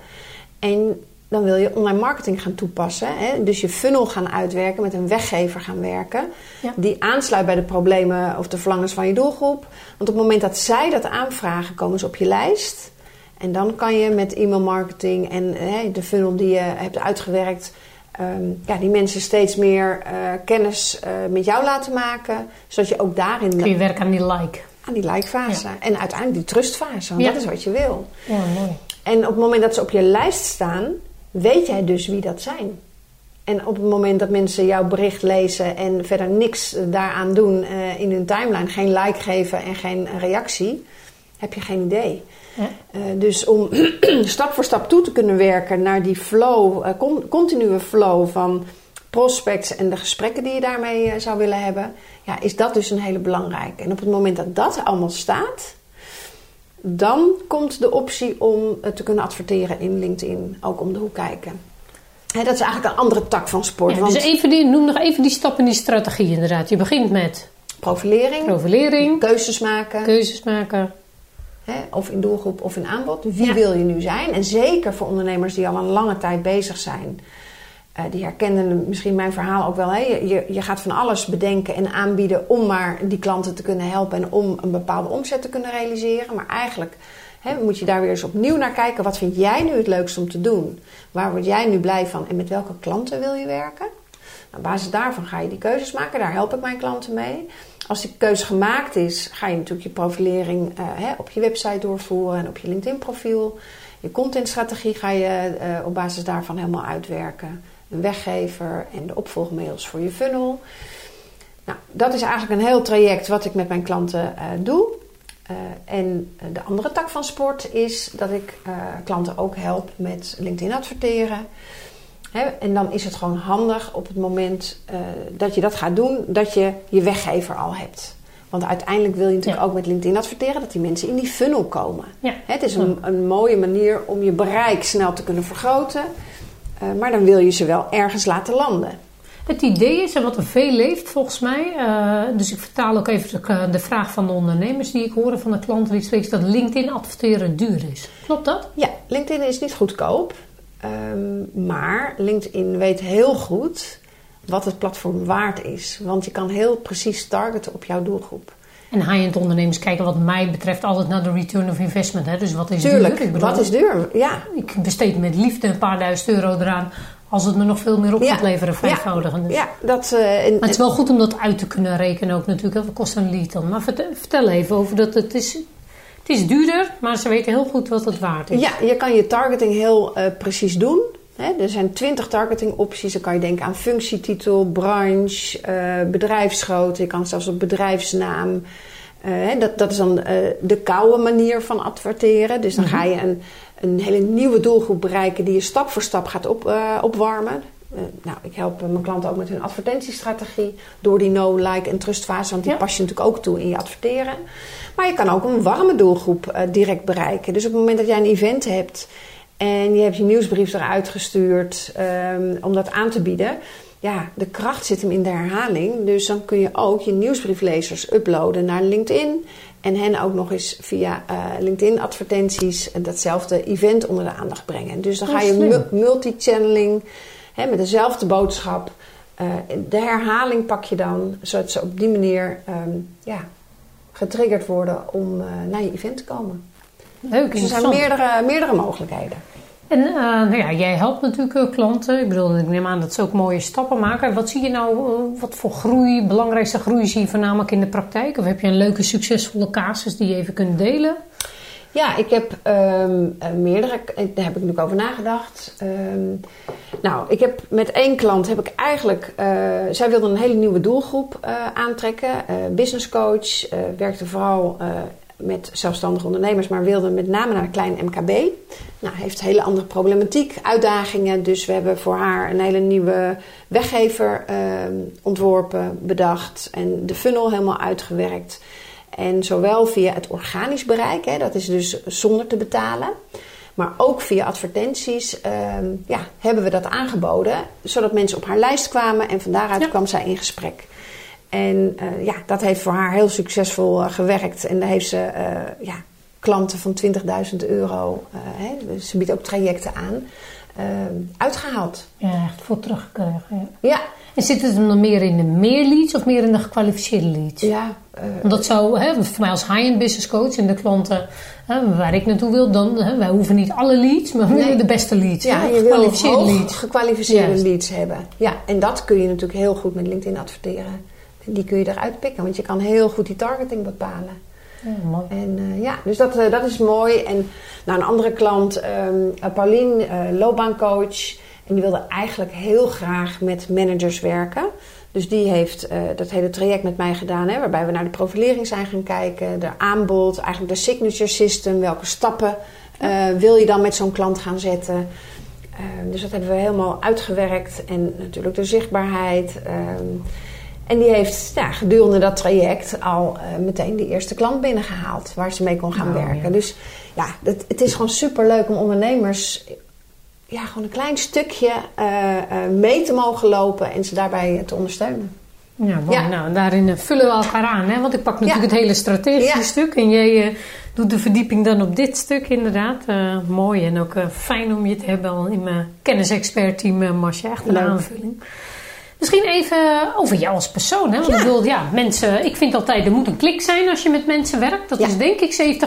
En dan wil je online marketing gaan toepassen. Hè? Dus je funnel gaan uitwerken, met een weggever gaan werken. Ja. Die aansluit bij de problemen of de verlangens van je doelgroep. Want op het moment dat zij dat aanvragen, komen ze op je lijst. En dan kan je met e-mail marketing en eh, de funnel die je hebt uitgewerkt, ehm, ja, die mensen steeds meer eh, kennis eh, met jou laten maken. Zodat je ook daarin Kun je werken aan die like. aan die like-fase en uiteindelijk die trustfase. Want Ja. dat is wat je wil. Ja, mooi. En op het moment dat ze op je lijst staan, weet jij dus wie dat zijn. En op het moment dat mensen jouw bericht lezen en verder niks daaraan doen eh, in hun timeline, geen like geven en geen reactie, heb je geen idee. Ja. Uh, dus om [CLEARS THROAT] stap voor stap toe te kunnen werken naar die flow, uh, con continue flow van prospects en de gesprekken die je daarmee uh, zou willen hebben, ja, is dat dus een hele belangrijke. En op het moment dat dat allemaal staat, dan komt de optie om te kunnen adverteren in LinkedIn ook om de hoek kijken. He, dat is eigenlijk een andere tak van sport. Ja, want dus even die, noem nog even die stappen in die strategie inderdaad. Je begint met profilering, profilering keuzes maken. Keuzes maken. Of in doelgroep of in aanbod. Wie wil je nu zijn? En zeker voor ondernemers die al een lange tijd bezig zijn. Uh, die herkennen misschien mijn verhaal ook wel. Hè? Je, je gaat van alles bedenken en aanbieden om maar die klanten te kunnen helpen en om een bepaalde omzet te kunnen realiseren. Maar eigenlijk He, moet je daar weer eens opnieuw naar kijken. Wat vind jij nu het leukst om te doen? Waar word jij nu blij van? En met welke klanten wil je werken? Nou, op basis daarvan ga je die keuzes maken. Daar help ik mijn klanten mee. Als die keuze gemaakt is, ga je natuurlijk je profilering uh, op je website doorvoeren en op je LinkedIn profiel. Je contentstrategie ga je uh, op basis daarvan helemaal uitwerken. Een weggever en de opvolgmails voor je funnel. Nou, dat is eigenlijk een heel traject wat ik met mijn klanten uh, doe. En de andere tak van sport is dat ik klanten ook help met LinkedIn adverteren. En dan is het gewoon handig op het moment uh, dat je dat gaat doen, dat je je weggever al hebt. Want uiteindelijk wil je natuurlijk ja. ook met LinkedIn adverteren dat die mensen in die funnel komen. Ja. Het is een, een, mooie manier om je bereik snel te kunnen vergroten. maar dan wil je ze wel ergens laten landen. Het idee is, en wat er veel leeft volgens mij, uh, dus ik vertaal ook even de, de, vraag van de ondernemers die ik hoor van de klanten die spreekt, dat LinkedIn adverteren duur is. Klopt dat? Ja, LinkedIn is niet goedkoop, um, maar LinkedIn weet heel goed wat het platform waard is. Want je kan heel precies targeten op jouw doelgroep. En high-end ondernemers kijken wat mij betreft altijd naar de return of investment. Hè? Dus wat is Tuurlijk, duur? Ik bedoel, wat is duur? Ja. Ik besteed met liefde een paar duizend euro eraan als het me nog veel meer op gaat leveren, vijfvoudigen. Dus. Ja, dat... Uh, maar het is wel goed om dat uit te kunnen rekenen ook natuurlijk. Wat kost een lead dan? Maar vertel even over dat het is... Het is duurder, maar ze weten heel goed wat het waard is. Ja, je kan je targeting heel uh, precies doen. Er zijn twintig targeting opties. Dan kan je denken aan functietitel, branche, uh, bedrijfsgrootte. Je kan zelfs op bedrijfsnaam... Uh, dat, dat is dan uh, de koude manier van adverteren. Dus dan -hmm. ga je een, een hele nieuwe doelgroep bereiken die je stap voor stap gaat op, uh, opwarmen. nou, ik help mijn klanten ook met hun advertentiestrategie door die no, like en trust fase, want die ja. pas je natuurlijk ook toe in je adverteren. Maar je kan ook een warme doelgroep direct bereiken. Dus op het moment dat jij een event hebt en je hebt je nieuwsbrief eruit gestuurd um, om dat aan te bieden ja, de kracht zit hem in de herhaling. Dus dan kun je ook je nieuwsbrieflezers uploaden naar LinkedIn. En hen ook nog eens via uh, LinkedIn advertenties datzelfde event onder de aandacht brengen. Dus dan Oh, ga je mu- multi-channeling hè, met dezelfde boodschap. Uh, de herhaling pak je dan, zodat ze op die manier um, ja, getriggerd worden om uh, naar je event te komen. Leuk, Dus er zijn meerdere, meerdere mogelijkheden. En uh, nou ja, jij helpt natuurlijk klanten. Ik bedoel, ik neem aan dat ze ook mooie stappen maken. Wat zie je nou, wat voor groei, belangrijkste groei zie je voornamelijk in de praktijk? Of heb je een leuke, succesvolle casus die je even kunt delen? Ja, ik heb um, meerdere, daar heb ik nu over nagedacht. Um, nou, ik heb met één klant heb ik eigenlijk, uh, zij wilde een hele nieuwe doelgroep aantrekken. Uh, business coach, werkte vooral met zelfstandige ondernemers, maar wilde met name naar een klein MKB. Nou, heeft hele andere problematiek, uitdagingen. Dus we hebben voor haar een hele nieuwe weggever uh, ontworpen, bedacht en de funnel helemaal uitgewerkt. En zowel via het organisch bereik, hè, dat is dus zonder te betalen, maar ook via advertenties uh, ja, hebben we dat aangeboden, zodat mensen op haar lijst kwamen en van daaruit ja. kwam zij in gesprek. En uh, ja, dat heeft voor haar heel succesvol uh, gewerkt. En daar heeft ze uh, ja, klanten van 20.000 euro, hè, ze biedt ook trajecten aan, uitgehaald. Ja, echt voor teruggekregen. Ja. ja. En zit het dan meer in de meer leads of meer in de gekwalificeerde leads? Ja. Want dat zou, hè, voor mij als high-end business coach en de klanten hè, waar ik naartoe wil, dan, hè, wij hoeven niet alle leads, maar we willen de beste leads. Ja, hè, hoog leads. gekwalificeerde leads hebben. Ja, en dat kun je natuurlijk heel goed met LinkedIn adverteren. Die kun je eruit pikken, want je kan heel goed die targeting bepalen. Ja, mooi. En uh, ja, dus dat, uh, dat is mooi. En nou, een andere klant, um, Pauline, loopbaancoach. En die wilde eigenlijk heel graag met managers werken. Dus die heeft uh, dat hele traject met mij gedaan, hè, waarbij we naar de profilering zijn gaan kijken, de aanbod, eigenlijk de signature system, welke stappen uh, wil je dan met zo'n klant gaan zetten. Uh, dus dat hebben we helemaal uitgewerkt en natuurlijk de zichtbaarheid. en die heeft ja, gedurende dat traject al meteen die eerste klant binnengehaald waar ze mee kon gaan oh, werken. Dus ja, het, het is gewoon super leuk om ondernemers ja, gewoon een klein stukje uh, uh, mee te mogen lopen en ze daarbij te ondersteunen. Ja, mooi. Nou, daarin eh, vullen we elkaar aan. Hè? Want ik pak natuurlijk het hele strategische stuk. En jij doet de verdieping dan op dit stuk inderdaad. mooi en ook fijn om je te hebben in mijn kennisexpertteam, uh, Masja. Echt een aanvulling. Misschien even over jou als persoon. Hè? Want ik bedoel, ja, mensen, ik vind altijd, er moet een klik zijn als je met mensen werkt. Dat is denk ik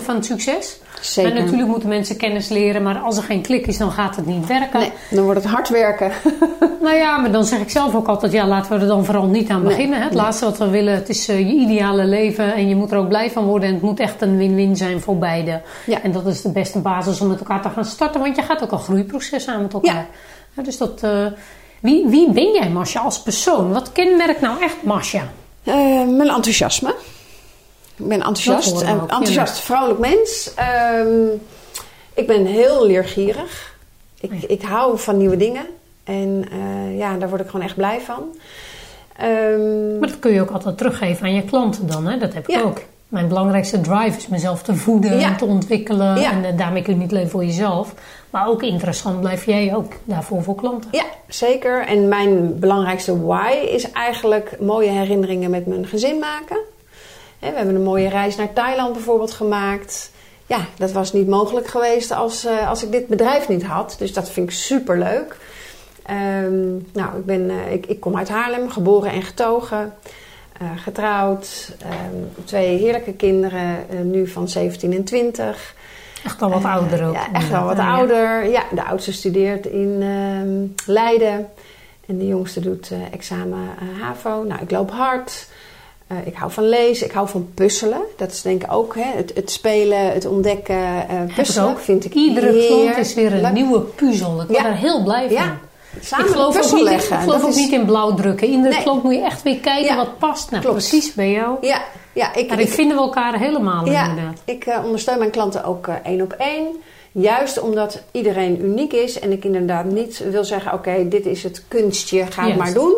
70% van het succes. Zeker. En natuurlijk moeten mensen kennis leren, maar als er geen klik is, dan gaat het niet werken. Nee, dan wordt het hard werken. [LAUGHS] nou ja, maar dan zeg ik zelf ook altijd, ja, laten we er dan vooral niet aan beginnen. Het laatste wat we willen, het is uh, je ideale leven en je moet er ook blij van worden. En het moet echt een win-win zijn voor beide. Ja. En dat is de beste basis om met elkaar te gaan starten, want je gaat ook een groeiproces aan met elkaar. Ja. dus dat... Uh, wie, wie ben jij, Masja, als persoon? Wat kenmerkt nou echt Masja? Uh, mijn enthousiasme. Ik ben enthousiast. En enthousiast, vrolijk mens. Um, ik ben heel leergierig. Ik, ik hou van nieuwe dingen. En uh, ja, daar word ik gewoon echt blij van. Um, maar dat kun je ook altijd teruggeven aan je klanten dan, hè? Dat heb ik ja. ook. Mijn belangrijkste drive is mezelf te voeden en te ontwikkelen. En uh, daarmee kun je niet alleen voor jezelf. Maar ook interessant blijf jij ook daarvoor voor klanten. Ja, zeker. En mijn belangrijkste why is eigenlijk mooie herinneringen met mijn gezin maken. We hebben een mooie reis naar Thailand bijvoorbeeld gemaakt. Ja, dat was niet mogelijk geweest als, uh, als ik dit bedrijf niet had. Dus dat vind ik super leuk. Um, nou, ik, ben, uh, ik, ik kom uit Haarlem, geboren en getogen. Uh, getrouwd. Um, twee heerlijke kinderen, nu van 17 en 20. Echt al wat ouder ook. Ja, echt al wat ouder. Ja, de oudste studeert in uh, Leiden. En de jongste doet examen HAVO. Nou, ik loop hard. Uh, ik hou van lezen. Ik hou van puzzelen. Dat is denk ik ook hè, het, het spelen, het ontdekken. puzzelen ook. vind ik Iedere klant is weer een nieuwe puzzel. Ik ben ja. er heel blij van. Ja. Samen ik geloof ook niet. Ik geloof ook is... niet in blauw drukken. Iedere nee. klant moet je echt weer kijken ja. wat past. Nou, Klopt. precies bij jou. Ja, ja, ik, Daarin ik, vinden we elkaar helemaal ja, inderdaad. Ik uh, ondersteun mijn klanten ook uh, één op één. Juist omdat iedereen uniek is en ik inderdaad niet wil zeggen: oké, okay, dit is het kunstje, ga het maar doen.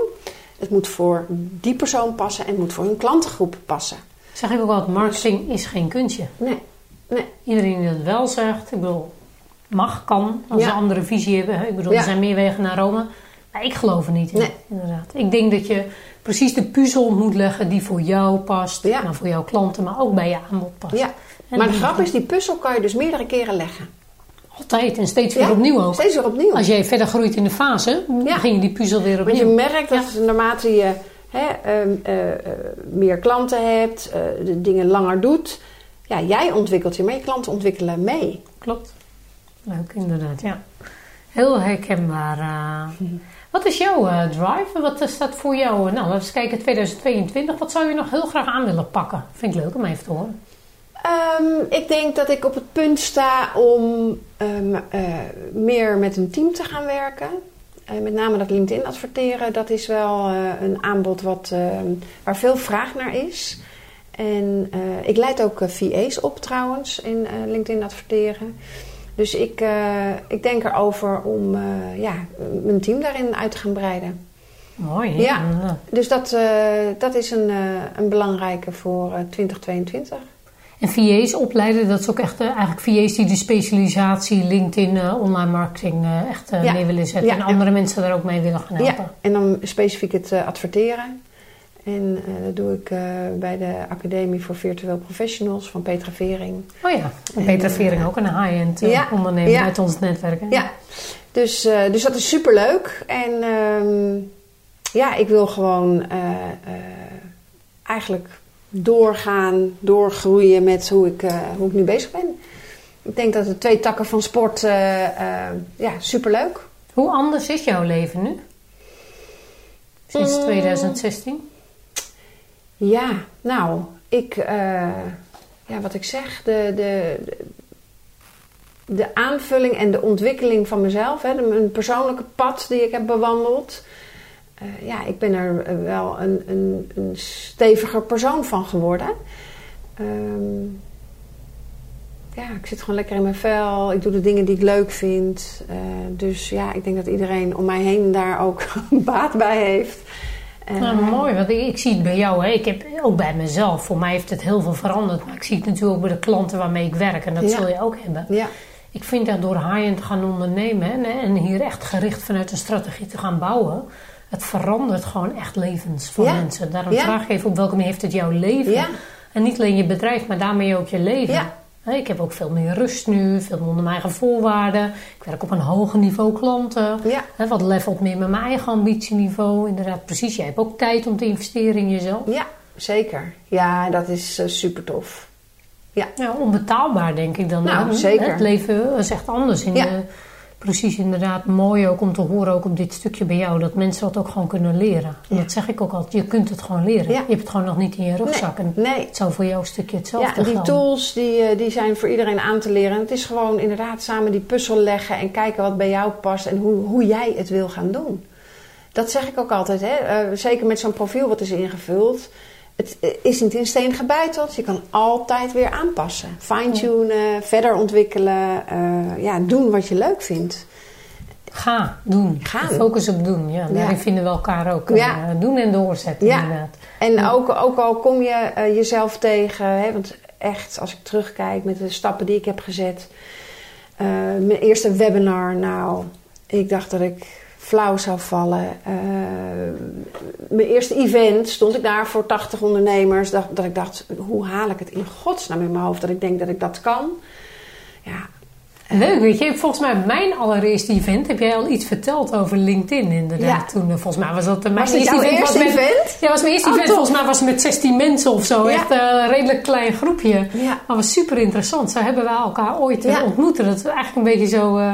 Het moet voor die persoon passen en het moet voor hun klantengroep passen. Zeg ik ook wel, marketing is geen kunstje. Nee. nee. Iedereen die dat wel zegt, ik bedoel, mag, kan, als ja. ze een andere visie hebben. Ik bedoel, ja. er zijn meer wegen naar Rome. Maar ik geloof er niet in, nee. inderdaad. Ik denk dat je precies de puzzel moet leggen die voor jou past. Ja. Nou, voor jouw klanten, maar ook bij je aanbod past. Ja. maar de grap is, die puzzel kan je dus meerdere keren leggen. Altijd en steeds weer ja, opnieuw ook. Steeds weer opnieuw. Als jij verder groeit in de fase, ja. begin je die puzzel weer opnieuw. Want je merkt dat naarmate je hè, uh, uh, meer klanten hebt, uh, de dingen langer doet, ja, jij ontwikkelt je, maar je klanten ontwikkelen mee. Klopt. Leuk, inderdaad, ja. Heel herkenbaar. Wat is jouw drive? Wat is dat voor jou? Nou, laten we eens kijken, 2022. Wat zou je nog heel graag aan willen pakken? Vind ik leuk om even te horen. Um, ik denk dat ik op het punt sta om um, uh, meer met een team te gaan werken. Uh, met name dat LinkedIn adverteren, dat is wel een aanbod wat, waar veel vraag naar is. En ik leid ook VA's op trouwens in LinkedIn adverteren. Dus ik, ik denk erover om ja, mijn team daarin uit te gaan breiden. Mooi. Ja, ja. dus dat, dat is een, een belangrijke voor 2022. En VA's opleiden, dat is ook echt eigenlijk VA's die de specialisatie LinkedIn online marketing echt ja. mee willen zetten. Ja, en andere mensen daar ook mee willen gaan helpen. Ja, en dan specifiek het adverteren. En uh, dat doe ik uh, bij de Academie voor Virtueel Professionals van Petra Vering. Oh ja, en Petra uh, Vering ook een high-end ondernemer uit ons netwerk. Hè? Ja, dus, dus dat is super leuk. En um, ja, ik wil gewoon eigenlijk doorgaan, doorgroeien met hoe ik, hoe ik nu bezig ben. Ik denk dat de twee takken van sport, ja, super leuk. Hoe anders is jouw leven nu? Sinds 2016? Ja, nou, ik, uh, ja, wat ik zeg, de, de, de aanvulling en de ontwikkeling van mezelf, hè, een persoonlijke pad die ik heb bewandeld. Eh, ja, ik ben er wel een, een, een steviger persoon van geworden. Ehm, ja, ik zit gewoon lekker in mijn vel. Ik doe de dingen die ik leuk vind. Eh, dus ja, ik denk dat iedereen om mij heen daar ook [LAUGHS] baat bij heeft. Uh, nou, mooi, want ik, ik, zie het bij jou. Hè. Ik heb ook bij mezelf. Voor mij heeft het heel veel veranderd. Maar ik zie het natuurlijk ook bij de klanten waarmee ik werk. En dat zul je ook hebben. Ja. Ik vind dat door high-end te gaan ondernemen hè, en hier echt gericht vanuit een strategie te gaan bouwen, het verandert gewoon echt levens van mensen. Daarom vraag ik even op welke manier heeft het jouw leven? En niet alleen je bedrijf, maar daarmee ook je leven. Ik heb ook veel meer rust nu, veel meer onder mijn eigen voorwaarden. Ik werk op een hoger niveau klanten. Wat levelt meer met mijn eigen ambitieniveau. Inderdaad, precies. Jij hebt ook tijd om te investeren in jezelf. Ja, zeker. Ja, dat is uh, super tof. Ja. ja, onbetaalbaar denk ik dan. Nou, zeker. Het leven is echt anders. In de, precies, inderdaad, mooi ook om te horen, ook op dit stukje bij jou, dat mensen dat ook gewoon kunnen leren. En dat zeg ik ook altijd, je kunt het gewoon leren. Je hebt het gewoon nog niet in je rugzak. Nee. nee. Het zou voor jou een stukje hetzelfde Ja, die tools die, eh, die zijn voor iedereen aan te leren. En het is gewoon inderdaad samen die puzzel leggen en kijken wat bij jou past en hoe, hoe jij het wil gaan doen. Dat zeg ik ook altijd, hè? Uh, zeker met zo'n profiel wat is ingevuld het is niet in steen gebeiteld. Je kan altijd weer aanpassen. Fine-tunen, verder ontwikkelen. Uh, ja, doen wat je leuk vindt. Ga, doen. Gaan. Focus op doen. Ja, daarin vinden we elkaar ook. Uh, doen en doorzetten ja. inderdaad. En ook, ook al kom je uh, jezelf tegen... Hè, want echt, als ik terugkijk met de stappen die ik heb gezet... mijn eerste webinar, nou... Ik dacht dat ik flauw zou vallen. Uh, mijn eerste event stond ik daar voor 80 ondernemers. Dat, dat ik dacht, hoe haal ik het in godsnaam in mijn hoofd dat ik denk dat ik dat kan? Ja. Leuk, weet je, volgens mij mijn allereerste event heb jij al iets verteld over LinkedIn inderdaad. Ja. Toen, eh, volgens mij was dat mijn eerste event. Eerste was met, event? Ja, was mijn eerste oh, event. Volgens mij was het met 16 mensen of zo. Echt een redelijk klein groepje. Ja. Maar was super interessant. Zo hebben we elkaar ooit ontmoet. Dat is eigenlijk een beetje zo... Uh,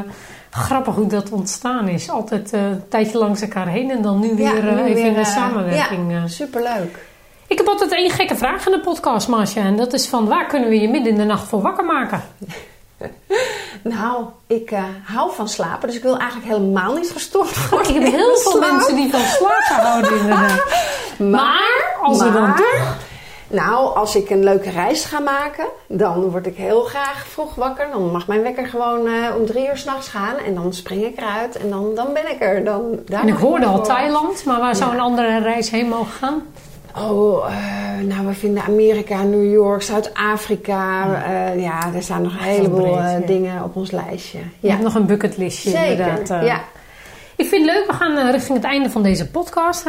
grappig hoe dat ontstaan is. Altijd uh, een tijdje langs elkaar heen en dan nu weer uh, even weer, in de samenwerking. Ja, superleuk. Ik heb altijd één gekke vraag in de podcast, Marcia. En dat is van waar kunnen we je midden in de nacht voor wakker maken? [LAUGHS] nou, ik uh, hou van slapen. Dus ik wil eigenlijk helemaal niet gestoord [LAUGHS] worden. Ik heb heel veel mensen die van slapen houden inderdaad. [LAUGHS] maar, maar als maar, we dan toch nou, als ik een leuke reis ga maken, dan word ik heel graag vroeg wakker. Dan mag mijn wekker gewoon uh, om drie uur s'nachts gaan. En dan spring ik eruit en dan, dan ben ik er. Dan, daar en ik hoorde al Thailand, maar waar zou een andere reis heen mogen gaan? Oh, uh, nou, we vinden Amerika, New York, Zuid-Afrika. Ja. Uh, ja, er staan nog een heleboel breed, dingen op ons lijstje. Je hebt nog een bucketlistje Zeker, inderdaad. ja. Ik vind het leuk, we gaan richting het einde van deze podcast.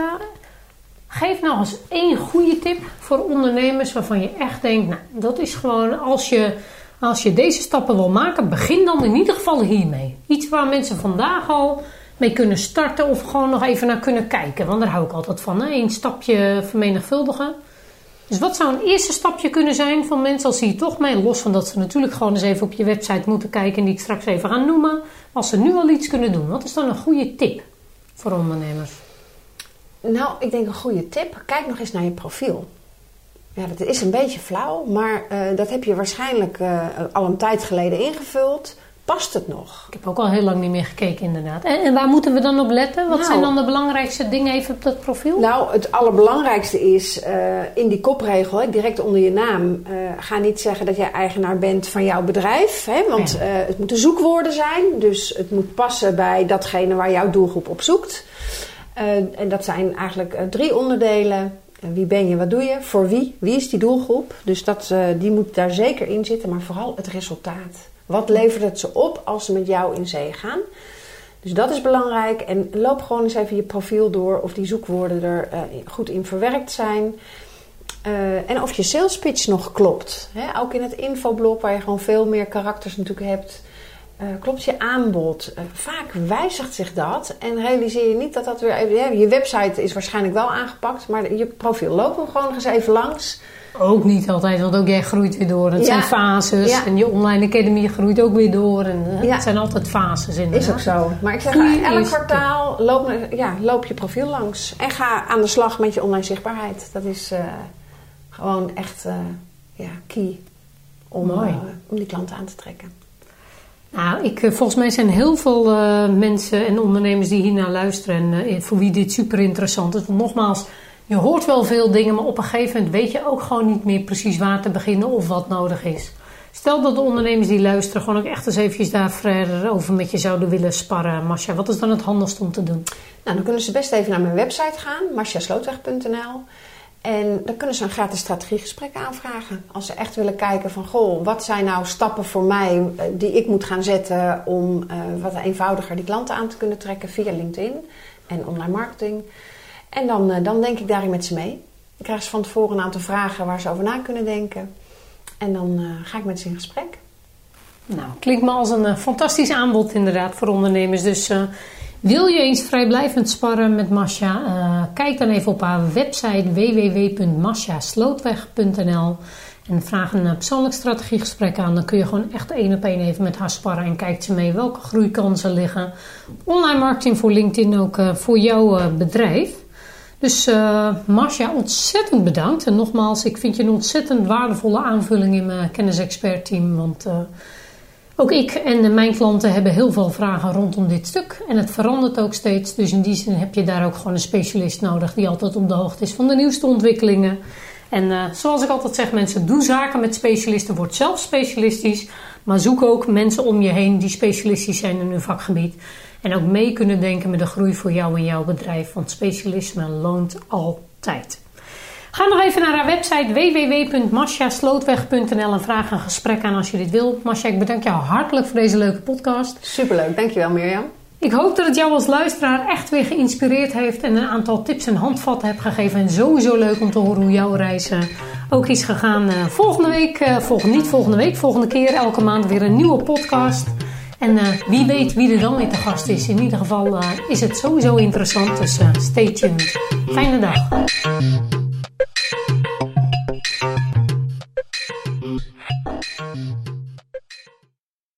Geef nou eens één goede tip voor ondernemers waarvan je echt denkt, nou, dat is gewoon als je, als je deze stappen wil maken, begin dan in ieder geval hiermee. Iets waar mensen vandaag al mee kunnen starten of gewoon nog even naar kunnen kijken. Want daar hou ik altijd van, één stapje vermenigvuldigen. Dus wat zou een eerste stapje kunnen zijn van mensen als ze hier toch mee, los van dat ze natuurlijk gewoon eens even op je website moeten kijken en die ik straks even ga noemen. Als ze nu al iets kunnen doen, wat is dan een goede tip voor ondernemers? Nou, ik denk een goede tip. Kijk nog eens naar je profiel. Ja, dat is een beetje flauw, maar uh, dat heb je waarschijnlijk uh, al een tijd geleden ingevuld. Past het nog? Ik heb ook al heel lang niet meer gekeken, inderdaad. En, en waar moeten we dan op letten? Wat nou, zijn dan de belangrijkste dingen even op dat profiel? Nou, het allerbelangrijkste is uh, in die kopregel, direct onder je naam, ga niet zeggen dat jij eigenaar bent van jouw bedrijf. Hè, want ja. het moeten zoekwoorden zijn, dus het moet passen bij datgene waar jouw doelgroep op zoekt. Uh, en dat zijn eigenlijk uh, drie onderdelen. Uh, wie ben je, wat doe je, voor wie, wie is die doelgroep. Dus dat, die moet daar zeker in zitten, maar vooral het resultaat. Wat levert het ze op als ze met jou in zee gaan? Dus dat is belangrijk. En loop gewoon eens even je profiel door of die zoekwoorden er goed in verwerkt zijn. en of je sales pitch nog klopt. Ook in het infoblok waar je gewoon veel meer karakters natuurlijk hebt uh, klopt je aanbod? Uh, vaak wijzigt zich dat en realiseer je niet dat dat weer even. Ja, je website is waarschijnlijk wel aangepakt, maar je profiel loopt hem gewoon nog eens even langs. Ook niet altijd, want ook jij groeit weer door. Het ja. zijn fases ja. en je online academy groeit ook weer door. En uh, het zijn altijd fases in. Is ook zo. Maar ik zeg, elk kwartaal loop, ja, loop je profiel langs. En ga aan de slag met je online zichtbaarheid. Dat is gewoon echt ja, key om, om die klanten aan te trekken. Nou, ik, volgens mij zijn heel veel mensen en ondernemers die hier naar luisteren en voor wie dit super interessant is. Want nogmaals, je hoort wel veel dingen, maar op een gegeven moment weet je ook gewoon niet meer precies waar te beginnen of wat nodig is. Stel dat de ondernemers die luisteren gewoon ook echt eens eventjes daar verder over met je zouden willen sparren. Masha, wat is dan het handigst om te doen? Nou, dan kunnen ze best even naar mijn website gaan, marciaslootweg.nl. En dan kunnen ze een gratis strategiegesprek aanvragen. Als ze echt willen kijken van, goh, wat zijn nou stappen voor mij eh, die ik moet gaan zetten om uh, wat eenvoudiger die klanten aan te kunnen trekken via LinkedIn en online marketing. En dan, uh, dan denk ik daarin met ze mee. Ik krijg ze van tevoren een aantal vragen waar ze over na kunnen denken. En dan ga ik met ze in gesprek. Nou, klinkt me als een fantastisch aanbod inderdaad voor ondernemers. Dus wil je eens vrijblijvend sparren met Masha? kijk dan even op haar website www.masjaslootweg.nl en vraag een persoonlijk strategiegesprek aan. Dan kun je gewoon echt één op één even met haar sparren en kijkt ze mee welke groeikansen liggen. Online marketing voor LinkedIn ook voor jouw bedrijf. Dus Marcia, ontzettend bedankt. En nogmaals, ik vind je een ontzettend waardevolle aanvulling in mijn kennisexpertteam. Want ook ik en mijn klanten hebben heel veel vragen rondom dit stuk. En het verandert ook steeds. Dus in die zin heb je daar ook gewoon een specialist nodig die altijd op de hoogte is van de nieuwste ontwikkelingen. En uh, zoals ik altijd zeg, mensen, doe zaken met specialisten. Word zelf specialistisch. Maar zoek ook mensen om je heen die specialistisch zijn in hun vakgebied. En ook mee kunnen denken met de groei voor jou en jouw bedrijf. Want specialisme loont altijd. Ga nog even naar haar website www.masjaslootweg.nl en vraag een gesprek aan als je dit wil. Masja, ik bedank jou hartelijk voor deze leuke podcast. Superleuk, dankjewel Mirjam. Ik hoop dat het jou als luisteraar echt weer geïnspireerd heeft en een aantal tips en handvatten hebt gegeven. En sowieso leuk om te horen hoe jouw reis eh, ook is gegaan. Eh, volgende week, uh, volgende, niet volgende week, volgende keer elke maand weer een nieuwe podcast. En wie weet wie er dan weer te gast is. In ieder geval is het sowieso interessant. Dus stay tuned. Fijne dag.